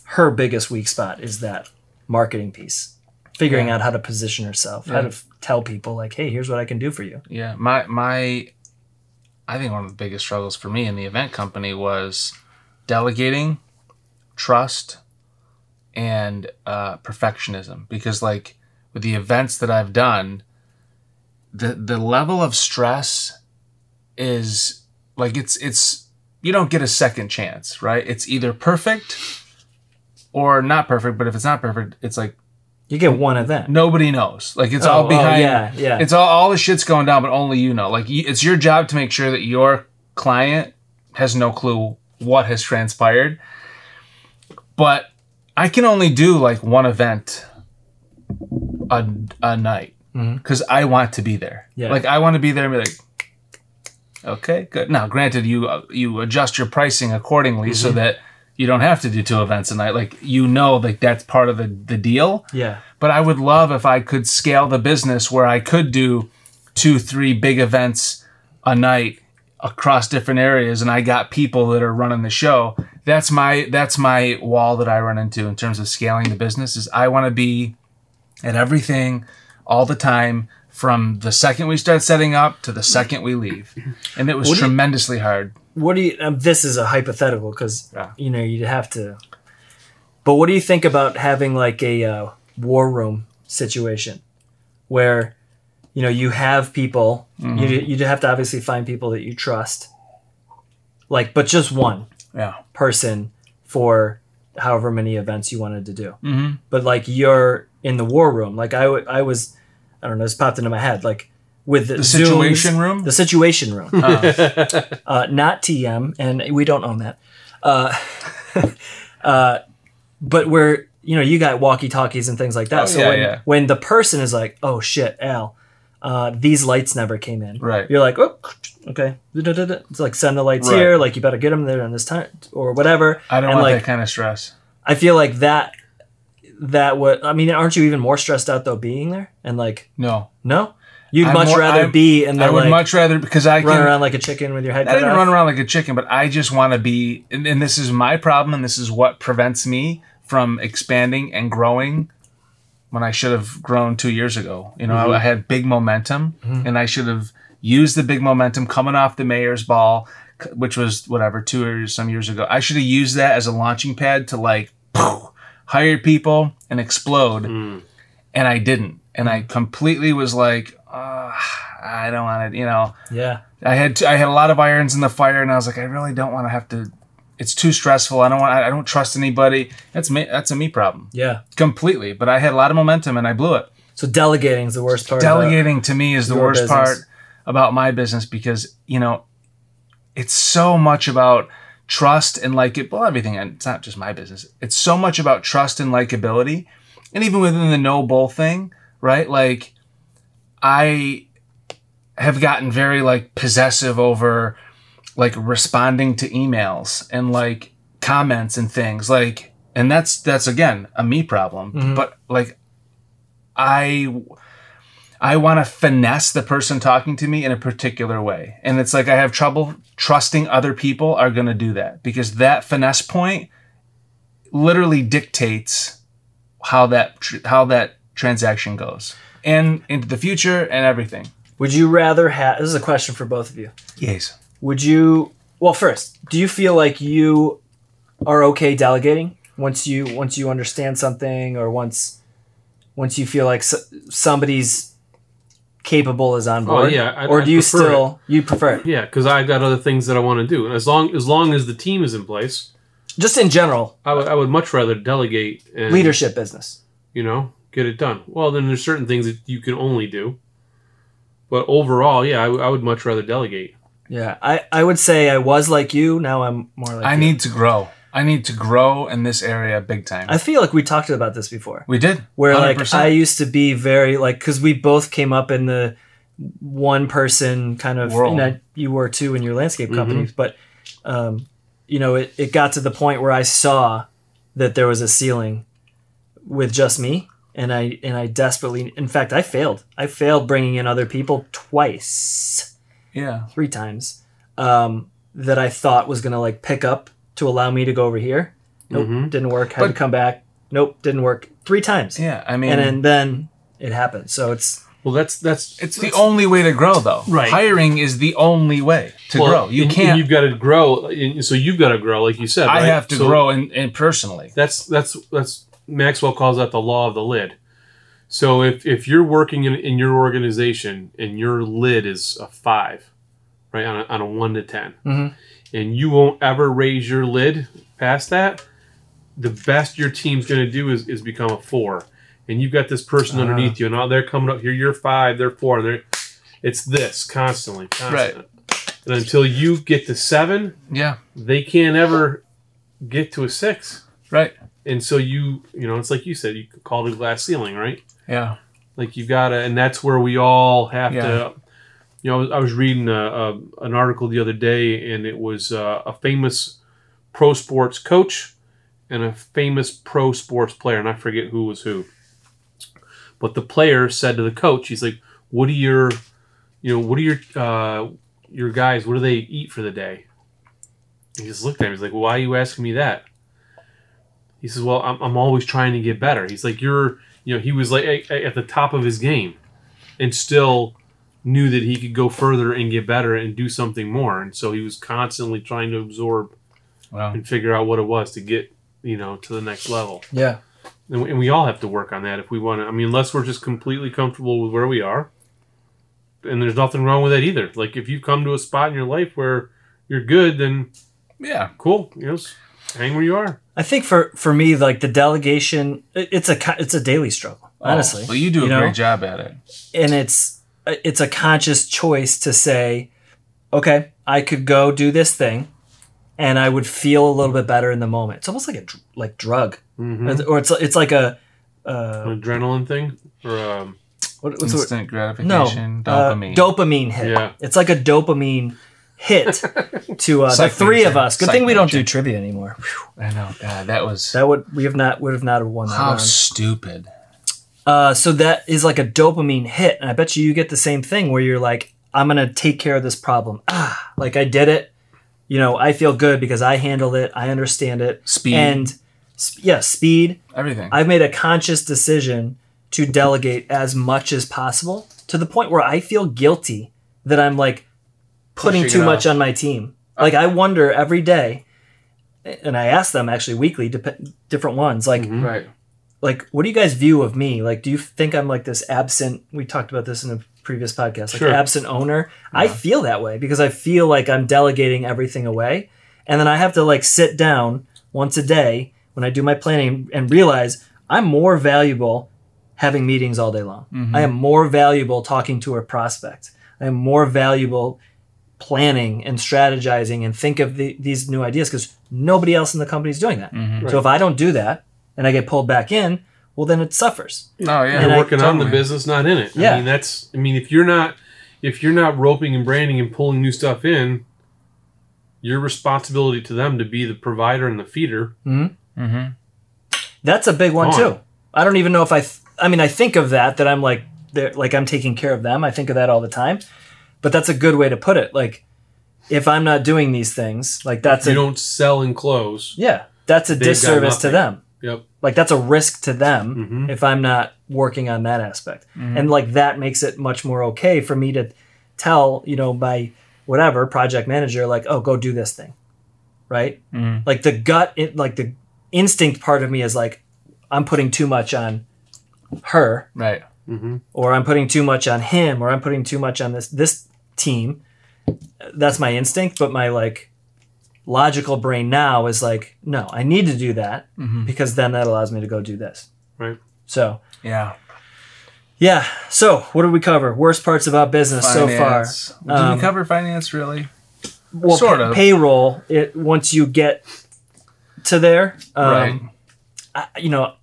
her biggest weak spot is that marketing piece, figuring Yeah. out how to position herself, how to f- tell people like, "Hey, here's what I can do for you." Yeah, my my, I think one of the biggest struggles for me in the event company was delegating, trust, and uh, perfectionism. Because like with the events that I've done, the the level of stress is like it's it's you don't get a second chance, right? It's either perfect or not perfect. But if it's not perfect, it's like You get one event. nobody knows. Like it's Oh, all oh, behind. yeah, yeah. It's all all the shit's going down, but only you know. Like you, it's your job to make sure that your client has no clue what has transpired. But I can only do like one event a a night because I want to be there. Yeah. Like I want to be there and be like. Okay, good. Now, granted, you uh, you adjust your pricing accordingly so that you don't have to do two events a night. Like you know, like that's part of the the deal yeah, but I would love if I could scale the business where I could do two, three big events a night across different areas and I got people that are running the show. That's my that's my wall that I run into in terms of scaling the business is I want to be at everything all the time from the second we start setting up to the second we leave. And it was What do you- tremendously hard. what do you um, this is a hypothetical because Yeah. you know you'd have to but what do you think about having like a uh, war room situation where you know you have people Mm-hmm. you you'd have to obviously find people that you trust like but just one Yeah. person for however many events you wanted to do Mm-hmm. but like you're in the war room like I, w- I was i don't know this popped into my head like with the, The Zooms- situation room? the situation room uh, not TM, and we don't own that. Uh, uh, but where you know you got walkie talkies and things like that. Oh, so yeah, when, yeah. when the person is like, "Oh shit, Al, uh, these lights never came in," Right. You're like, "Oh, okay." It's like send the lights Right. here. Like you better get them there in this time or whatever. I don't and want like that kind of stress. I feel like that. That what I mean? Aren't you even more stressed out though being there? And like, No. no, you'd I'm much more- rather I'm- be and I would like much rather because I can run can around like a chicken with your head cut even off. run around like a chicken, but I just want to be, and, and this is my problem, and this is what prevents me from expanding and growing when I should have grown two years ago. You know, Mm-hmm. I, I had big momentum, and I should have used the big momentum coming off the mayor's ball, which was whatever two or some years ago. I should have used that as a launching pad to like hire people and explode, and I didn't, and I completely was like. Uh, I don't want to, you know. Yeah. I had I had a lot of irons in the fire, and I was like, I really don't want to have to. It's too stressful. I don't want. I don't trust anybody. That's me. That's a me problem Yeah. completely. But I had a lot of momentum, and I blew it. So delegating is the worst part. Delegating to me is the worst business. part about my business because you know, it's so much about trust and like it. Well, everything. And it's not just my business. It's so much about trust and likability, and even within the no bull thing, right? Like, I have gotten very like possessive over like responding to emails and like comments and things like and that's that's again a me problem mm-hmm. but like i i want to finesse the person talking to me in a particular way and it's like i have trouble trusting other people are going to do that because that finesse point literally dictates how that tr- how that transaction goes and into the future and everything Would you rather have? This is a question for both of you. yes Would you? Well, first, do you feel like you are okay delegating once you once you understand something, or once once you feel like somebody's capable is on Oh, board. yeah, I- or I do you prefer still you prefer it? Yeah, because I've got other things that I want to do, and as long as long as the team is in place, Just in general, I would I would much rather delegate and leadership business. You know, get it done. Well, then there's certain things that you can only do, but overall, yeah, I, w- I would much rather delegate. Yeah, I, I would say I was like you. Now I'm more like I you. need to grow. I need to grow in this area big time. I feel like we talked about this before. we did. where like 100%. I used to be very like because we both came up in the one person kind of World. you, you were too in your landscape companies, but um, you know it, it got to the point where I saw that there was a ceiling with just me and I and I desperately in fact I failed I failed bringing in other people twice yeah. three times um, that I thought was gonna like pick up to allow me to go over here nope Mhm. didn't work had to come back nope didn't work three times Yeah. I mean, and then, then it happened. So it's Well, that's that's it's the only way to grow, though. Right. Hiring is the only way to well, grow. You and- and can't. you've got to grow, so you've got to grow, like you said. I right? have to So grow in, in personally. That's that's that's Maxwell calls that the law of the lid. So if if you're working in, in your organization and your lid is a five, right on a, on a one to 10 Mhm. And you won't ever raise your lid past that, the best your team's going to do is, is become a four, and you've got this person ah. underneath you, and now they're coming up here. You're five, they're four, they're it's this constantly, constant. And until you get to seven, Yeah. they can't ever get to a six Right. and so you you know it's like you said you call it a glass ceiling right Yeah. like you've gotta and that's where we all have Yeah. to you know i was reading a, a, an article the other day and it was uh, a famous pro sports coach and a famous pro sports player and i forget who was who. But the player said to the coach he's like what are your you know what are your uh, your guys what do they eat for the day? He just looked at him he's like why are you asking me that? He says, "Well, I'm, I'm always trying to get better." He's like, "You're, you know," he was like at the top of his game, and still knew that he could go further and get better and do something more. And so he was constantly trying to absorb Well, and figure out what it was to get, you know, to the next level. yeah, And we, and we all have to work on that if we want to. I mean, unless we're just completely comfortable with where we are, and there's nothing wrong with that either. Like if you come to a spot in your life where you're good, then yeah. cool, you know, hang where you are. I think for for me, like the delegation, it's a it's a daily struggle, oh, honestly. Oh, well, you do a know? great job at it. and it's it's a conscious choice to say, okay, I could go do this thing, and I would feel a little bit better in the moment. It's almost like a like drug, Mhm. or it's it's like a uh, An adrenaline thing, or um, what, what's the word? Instant No, gratification, uh, dopamine. dopamine hit. Yeah. It's like a dopamine hit to uh, the three of us. Good thing we don't do trivia anymore. Whew. I know. God, that was That would we have not would have not have won that how round. stupid. Uh, so that is like a dopamine hit, and I bet you you get the same thing where you're like, I'm gonna take care of this problem. Ah, like I did it. You know, I feel good because I handled it. I understand it. Speed. and sp- yeah, speed. Everything. I've made a conscious decision to delegate as much as possible to the point where I feel guilty that I'm like putting Pushing too much on my team. Like I wonder every day, and I ask them actually weekly, dep- different ones, like right. Like what do you guys view of me? Like do you think i'm like this absent we talked about this in a previous podcast like Sure. absent owner? I feel that way because i feel like i'm delegating everything away. And then i have to like sit down once a day when i do my planning and realize i'm more valuable having meetings all day long. Mm-hmm. I am more valuable talking to a prospect. I am more valuable planning and strategizing and think of the, these new ideas because nobody else in the company is doing that. Mm-hmm. So if i don't do that and i get pulled back in well then it suffers Oh yeah. And you're I- working on the totally. business, not in it. Yeah. I mean, that's. I mean, if you're not, if you're not roping and branding and pulling new stuff in, your responsibility to them to be the provider and the feeder. mm-hmm. That's a big one Gone. too. I don't even know if I. Th- I mean, I think of that that I'm like, they're like I'm taking care of them. I think of that all the time, but that's a good way to put it. Like, if I'm not doing these things, like that's you a don't sell and close. yeah, that's a disservice to them. Yep. Like that's a risk to them Mhm. if I'm not working on that aspect, and like that makes it much more okay for me to tell you know my whatever project manager like, oh, go do this thing, right? Mhm. Like the gut, it, like the instinct part of me is like, I'm putting too much on her, Right. or I'm putting too much on him, or I'm putting too much on this this team. That's my instinct, but my like logical brain now is like, no, I need to do that because then that allows me to go do this. Right. So Yeah. yeah. So what did we cover? Worst parts about business so far. Finance. Did Um, we cover finance really? Well, Sort pa- of. payroll. It once you get to there, um, right. I, you know,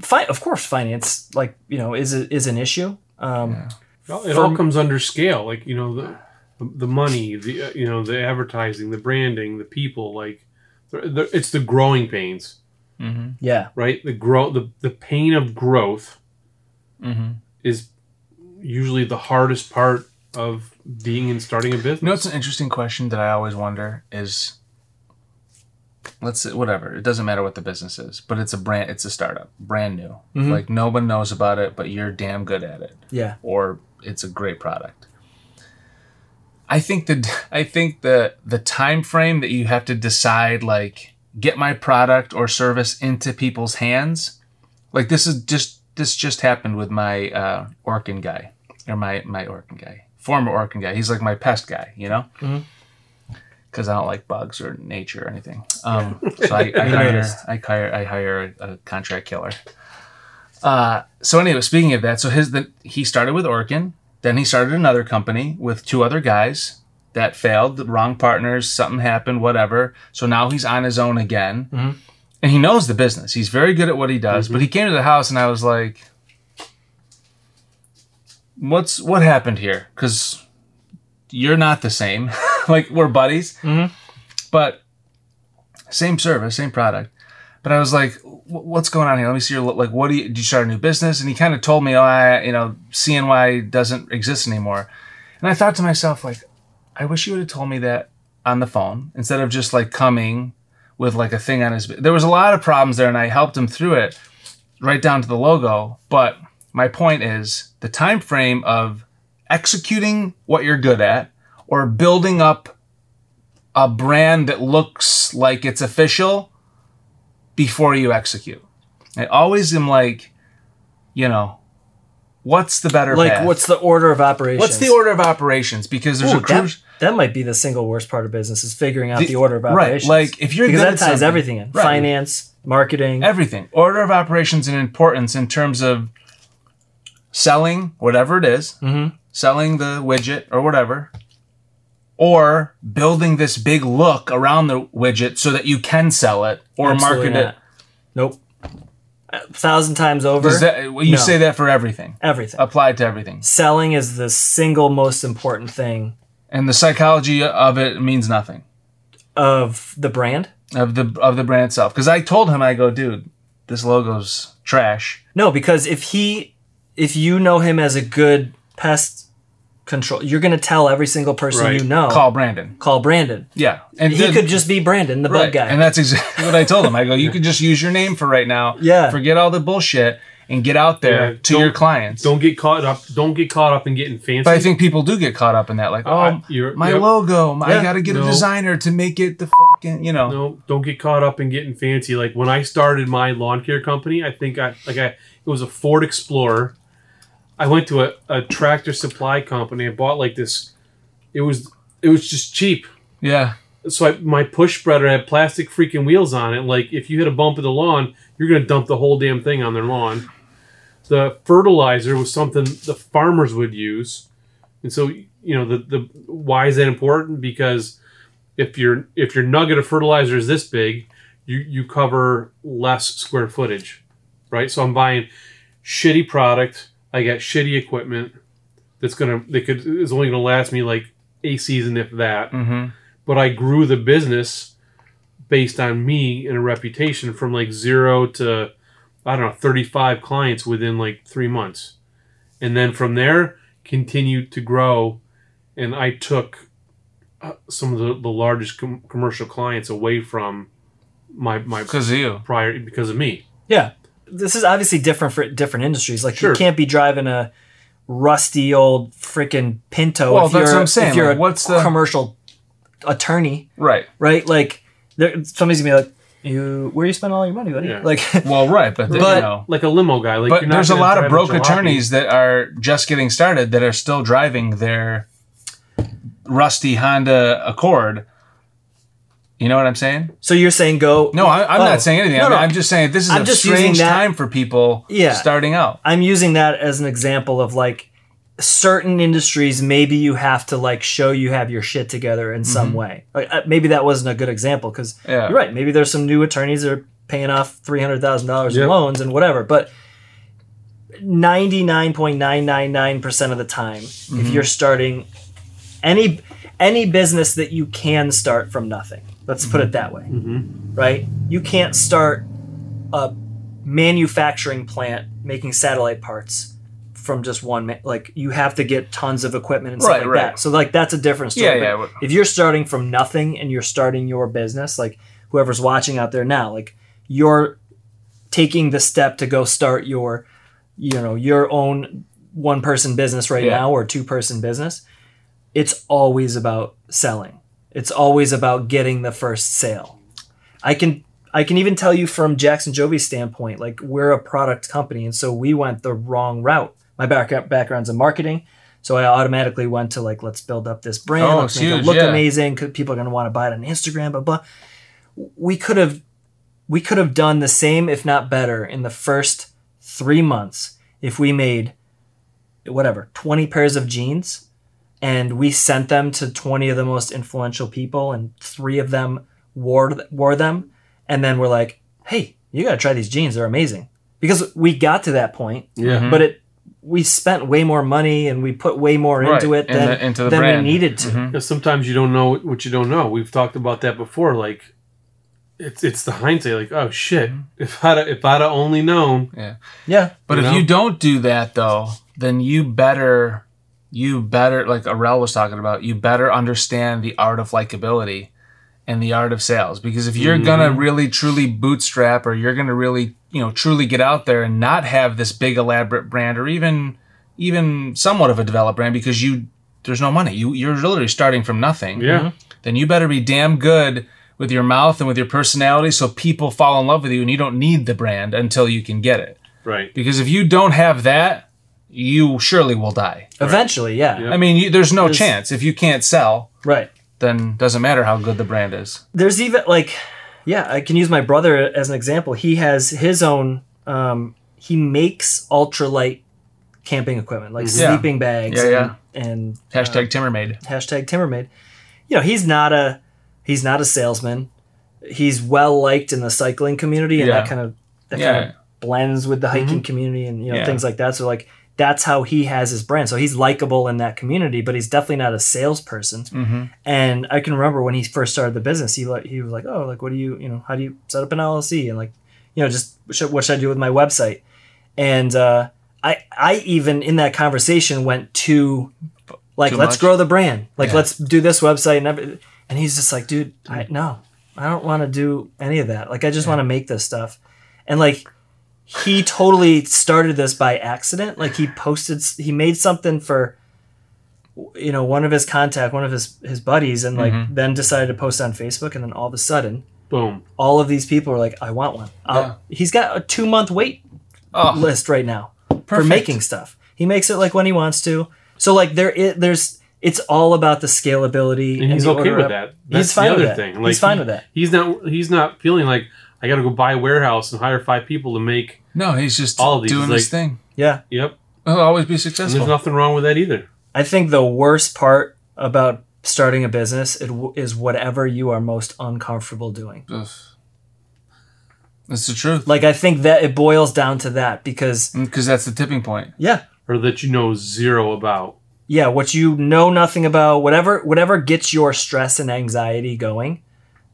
fi- of course, finance like you know is a, is an issue. Um, Yeah. Well, It For- all comes under scale, like you know the the money, the uh, you know the advertising, the branding, the people. Like the, the, it's the growing pains, Mm-hmm. Yeah, right? The grow the the pain of growth Mm-hmm. is usually the hardest part of being and starting a business. You know, it's an interesting question that I always wonder is, let's say, whatever. It doesn't matter what the business is, but it's a brand. It's a startup, brand new. Mhm. Like no one knows about it, but you're damn good at it, yeah, or it's a great product. I think the I think the the time frame that you have to decide like get my product or service into people's hands, like this is just this just happened with my uh, Orkin guy or my my Orkin guy, former Orkin guy. He's like my pest guy, you know, Mhm. because I don't like bugs or nature or anything. Um, so I, I hire. I hire I hire a, a contract killer. Uh, so anyway, speaking of that, so his the, he started with Orkin, then he started another company with two other guys that failed, the wrong partners, something happened, whatever. So now he's on his own again. Mhm. And he knows the business. He's very good at what he does. But he came to the house and I was like, What's what happened here? Because you're not the same. like we're buddies. Mhm. But same service, same product. But I was like, "Wh- "What's going on here? Let me see your like. What do you? Do you start a new business?" And he kind of told me, "Oh, I, you know, CNY doesn't exist anymore." And I thought to myself, like, I wish you would have told me that on the phone instead of just like coming with like a thing on his. There was a lot of problems there, and I helped him through it, right down to the logo. But my point is the time frame of executing what you're good at or building up a brand that looks like it's official before you execute. I always am like, you know, what's the better like path? what's the order of operations? What's the order of operations? Because there's Ooh, a cruise. that, that might be the single worst part of business is figuring out the, The- order of operations. right, like, if you're because that ties everything in Right. finance, marketing. Everything. Order of operations and importance in terms of selling whatever it is, Mhm. selling the widget or whatever, or building this big look around the widget so that you can sell it or Absolutely market not. Nope. A thousand times over. Does that, well, you No. say that for everything, everything. applied to everything. Selling is the single most important thing And the psychology of it means nothing. of the brand. of the of the brand itself. Because I told him, I go, dude, this logo's trash. No, because if he, if you know him as a good pest control, you're going to tell every single person Right. you know. Call Brandon. call Brandon. Yeah, and He then- could just be Brandon, the right. bug guy. and that's exactly what I told him. I go, you could just use your name for right now. Yeah. forget all the bullshit and get out there Yeah, to don't- your clients. Don't get caught up. Don't get caught up in getting fancy. but I think people do get caught up in that, like, oh, I- you're- my yep. logo, my, I got to get a designer to make it the fucking, you know. no, don't get caught up in getting fancy. Like when I started my lawn care company, I think I like I it was a Ford Explorer. I went to a, a tractor supply company. and bought like this. It was it was just cheap. Yeah, So I, my push spreader had plastic freaking wheels on it. Like if you hit a bump in the lawn, you're gonna dump the whole damn thing on their lawn. The fertilizer was something the farmers would use, and so you know the the why is that important? Because if your if your nugget of fertilizer is this big, you you cover less square footage, right? So I'm buying shitty product. I got shitty equipment that's gonna they could is only gonna last me like a season if that hmm but I grew the business based on me and a reputation from like zero to I don't know 35 clients within like three months, and then from there continued to grow, and I took uh, some of the, the largest com- commercial clients away from my my because of you. prior because of me. yeah. This is obviously different for different industries. Like Sure. you can't be driving a rusty old freaking Pinto Well, if that's you're, what I'm saying. if you're Like, a what's the- commercial attorney, Right. right? Like there, somebody's gonna be like, You where you spend all your money, buddy? Yeah. Like Well, right, but, then, But- you know. like a limo guy. Like, But you're not there's a lot of broke attorneys that are just getting started that are still driving their rusty Honda Accord. You know what I'm saying? so you're saying go No, I, I'm Oh. not saying anything. No, I mean, no. I'm just saying this is I'm a just strange that- time for people Yeah. starting out. I'm using that as an example of like certain industries maybe you have to like show you have your shit together in some way. Like uh, maybe that wasn't a good example cuz Mm-hmm. Yeah. you're right, maybe there's some new attorneys that are paying off $300,000 in loans and whatever, but 99.999% of the time Mm-hmm. if you're starting any any business that you can start from nothing. Let's put it mm-hmm. that way. Mm-hmm. Right? You can't start a manufacturing plant making satellite parts from just one ma- like you have to get tons of equipment and stuff Right, like right. that so like that's a different story Yeah, yeah. if you're starting from nothing and you're starting your business like whoever's watching out there now like you're taking the step to go start your you know your own one person business right Yeah. now or two person business it's always about selling it's always about getting the first sale. I can i can even tell you from jackson jovi's standpoint like we're a product company and so we went the wrong route. My back- background's in marketing so i automatically went to like let's build up this brand Oh, let's make it look yeah. amazing people are going to want to buy it on instagram blah blah. We could have we could have done the same if not better in the first three months if we made whatever 20 pairs of jeans and we sent them to 20 of the most influential people and three of them wore, wore them and then we're like hey you got to try these jeans they're amazing because we got to that point Yeah. Mm-hmm. but it we spent way more money and we put way more into Right, it in than, the- into the than brand. we needed to mm-hmm. Because sometimes you don't know what you don't know. We've talked about that before. Like, it's it's the hindsight. Like, oh shit! Mm-hmm. If I'd if I'd only known, yeah Yeah. But You if know? you don't do that though, then you better you better like Arel was talking about, you better understand the art of likability and the art of sales. Because if you're gonna mm-hmm. really truly bootstrap or you're gonna really, you know, truly get out there and not have this big elaborate brand or even even somewhat of a developed brand because you there's no money. You you're literally starting from nothing. yeah, mm-hmm. Then you better be damn good with your mouth and with your personality so people fall in love with you and you don't need the brand until you can get it. right. Because if you don't have that, you surely will die. eventually yeah, Yeah. I mean, you, there's no There's- chance. If you can't sell, right then doesn't matter how good the brand is. there's even like yeah i can use my brother as an example he has his own um, he makes ultralight camping equipment like mm-hmm. Yeah. sleeping bags Yeah, yeah. and, and uh, Hashtag Timmermaid. hashtag timmermaid you know he's not a he's not a salesman he's well liked in the cycling community and Yeah. that kind of that Yeah. kind of blends with the hiking mm-hmm. community and you know Yeah. things like that so like that's how he has his brand so he's likable in that community but he's definitely not a salesperson Mm-hmm. and I can remember when he first started the business, he like he was like, "Oh, like what do you, you know, how do you set up an LLC and like, you know, just what should, what should I do with my website?" And uh, I I even in that conversation went to like, Too let's much? grow the brand, like Yeah. let's do this website and every, and he's just like, dude, I no, I don't want to do any of that. Like I just want to make this stuff, and like he totally started this by accident. Like he posted, he made something for you know one of his contact one of his his buddies and like Mm-hmm. then decided to post on facebook and then all of a sudden Boom. all of these people are like i want one I'll- he's got a two month wait Oh, list right now for making stuff he makes it like when he wants to so like there i there's it's all about the scalability And he's the okay with up. that. That's he's fine the other with that thing. he's fine he- with that He's not. He's not feeling like I got to go buy a warehouse and hire five people to make. no, he's just All of these, doing like- his thing. yeah Yep. He'll always be And successful. there's nothing wrong with that either. i think the worst part about starting a business it w- is whatever you are most uncomfortable doing Ugh. That's the truth. like i think that it boils down to that because mm, Because that's the tipping point. yeah Or that you know zero about. yeah what you know nothing about whatever whatever gets your stress and anxiety going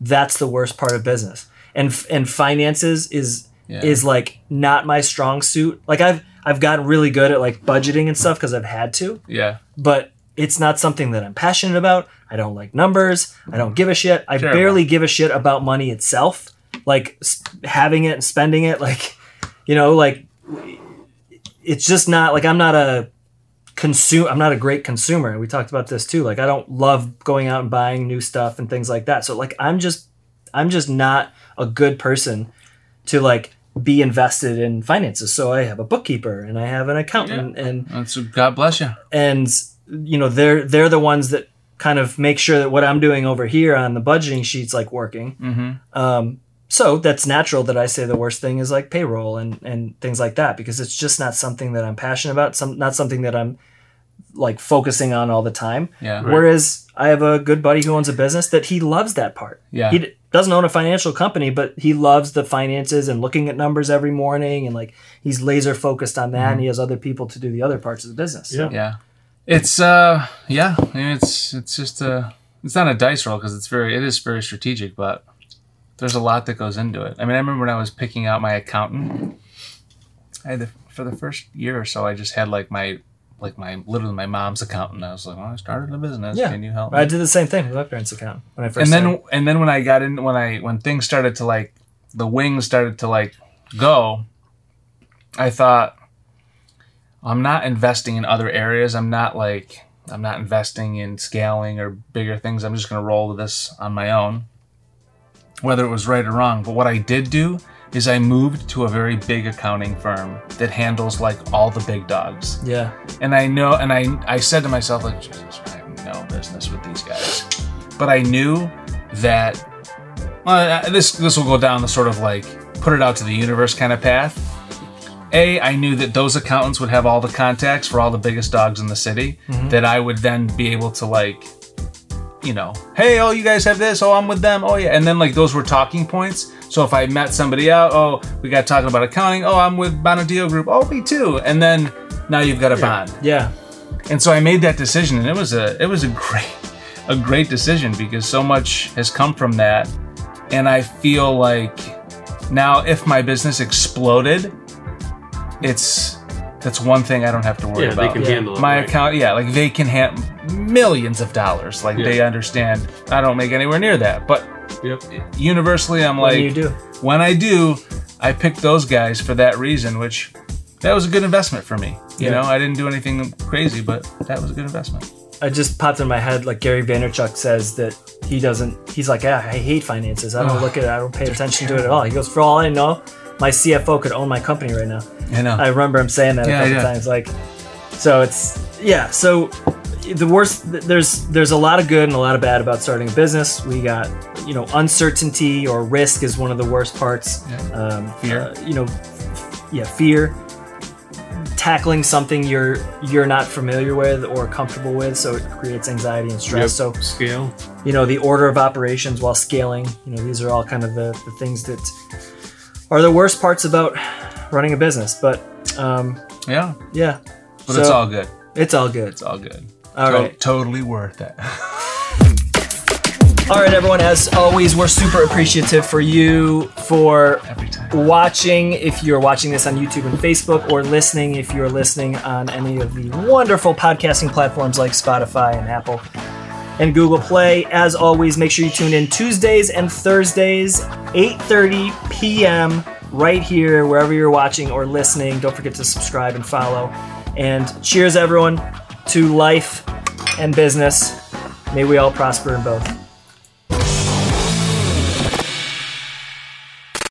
that's the worst part of business and and finances is Yeah. is like not my strong suit. Like i've i've gotten really good at like budgeting and stuff because i've had to. Yeah. but it's not something that i'm passionate about. I don't like numbers. I don't give a shit. I Terrible. barely give a shit about money itself. Like s- having it and spending it like you know like it's just not like i'm not a consume i'm not a great consumer. And we talked about this too. Like i don't love going out and buying new stuff and things like that. So like i'm just I'm just not a good person to like be invested in finances. So I have a bookkeeper and I have an accountant and That's God bless you. and you know they're they're the ones that kind of make sure that what I'm doing over here on the budgeting sheets like working. Mm-hmm. Um, so that's natural that I say the worst thing is like payroll and and things like that because it's just not something that I'm passionate about. Some not something that I'm like focusing on all the time. Yeah. Whereas I have a good buddy who owns a business that he loves that part. Yeah. He d- doesn't own a financial company, but he loves the finances and looking at numbers every morning and like he's laser focused on that and he has other people to do the other parts of the business. Yeah. Yeah. It's uh yeah, I mean, it's it's just a it's not a dice roll because it's very it is very strategic, but there's a lot that goes into it. I mean, I remember when I was picking out my accountant, I had the, for the first year or so, I just had like my like my literally my mom's accountant. I was like, well, I started a business. Yeah. Can you help me? I did the same thing with my parents' account when I first and then started. and then when I got in when I when things started to like the wings started to like go, I thought I'm not investing in other areas. I'm not like I'm not investing in scaling or bigger things. I'm just going to roll this on my own, whether it was right or wrong. But what I did do is I moved to a very big accounting firm that handles like all the big dogs Yeah. and I know, and I I said to myself like, Jesus, I have no business with these guys, but I knew that well, uh, this this will go down the sort of like put it out to the universe kind of path. A, I knew that those accountants would have all the contacts for all the biggest dogs in the city. That I would then be able to like, you know, hey, oh, you guys have this. Oh, I'm with them. Oh, yeah, and then like those were talking points. So if I met somebody out, oh, we got talking about accounting. Oh, I'm with Bonadio Group. Oh, me too. And then now you've got a bond Yeah. and so I made that decision, and it was a it was a great a great decision because so much has come from that, and I feel like now if my business exploded, it's that's one thing I don't have to worry Yeah, about. they can Yeah. handle it. my right. account, yeah, like they can handle millions of dollars. Like they understand. I don't make anywhere near that, but Yep. universally, I'm What like, do you do? when I do, I picked those guys for that reason, which that was a good investment for me. You Yeah. know, I didn't do anything crazy, but that was a good investment. I just popped in my head like Gary Vaynerchuk says that he doesn't. He's like, yeah, I hate finances. I don't look at it. I don't pay attention to it at all. He goes, for all I know, my CFO could own my company right now. I know. I remember him saying that Yeah, a couple yeah. times. Like, so it's yeah. So the worst. There's there's a lot of good and a lot of bad about starting a business. We got you know uncertainty or risk is one of the worst parts. Yeah. Um, Fear. uh, you know, yeah, fear. Tackling something you're you're not familiar with or comfortable with, so it creates anxiety and stress. Yep. So scale. you know the order of operations while scaling you know these are all kind of the, the things that are the worst parts about running a business but um yeah, yeah but So, it's all good. it's all good It's all good. All To- right. Totally worth it. all right everyone as always we're super appreciative for you for Every time. watching if you're watching this on youtube and facebook or listening if you're listening on any of the wonderful podcasting platforms like spotify and apple and Google Play. As always, make sure you tune in Tuesdays and Thursdays, 8:30 p.m. right here wherever you're watching or listening. Don't forget to subscribe and follow. And cheers everyone to life and business. May we all prosper in both.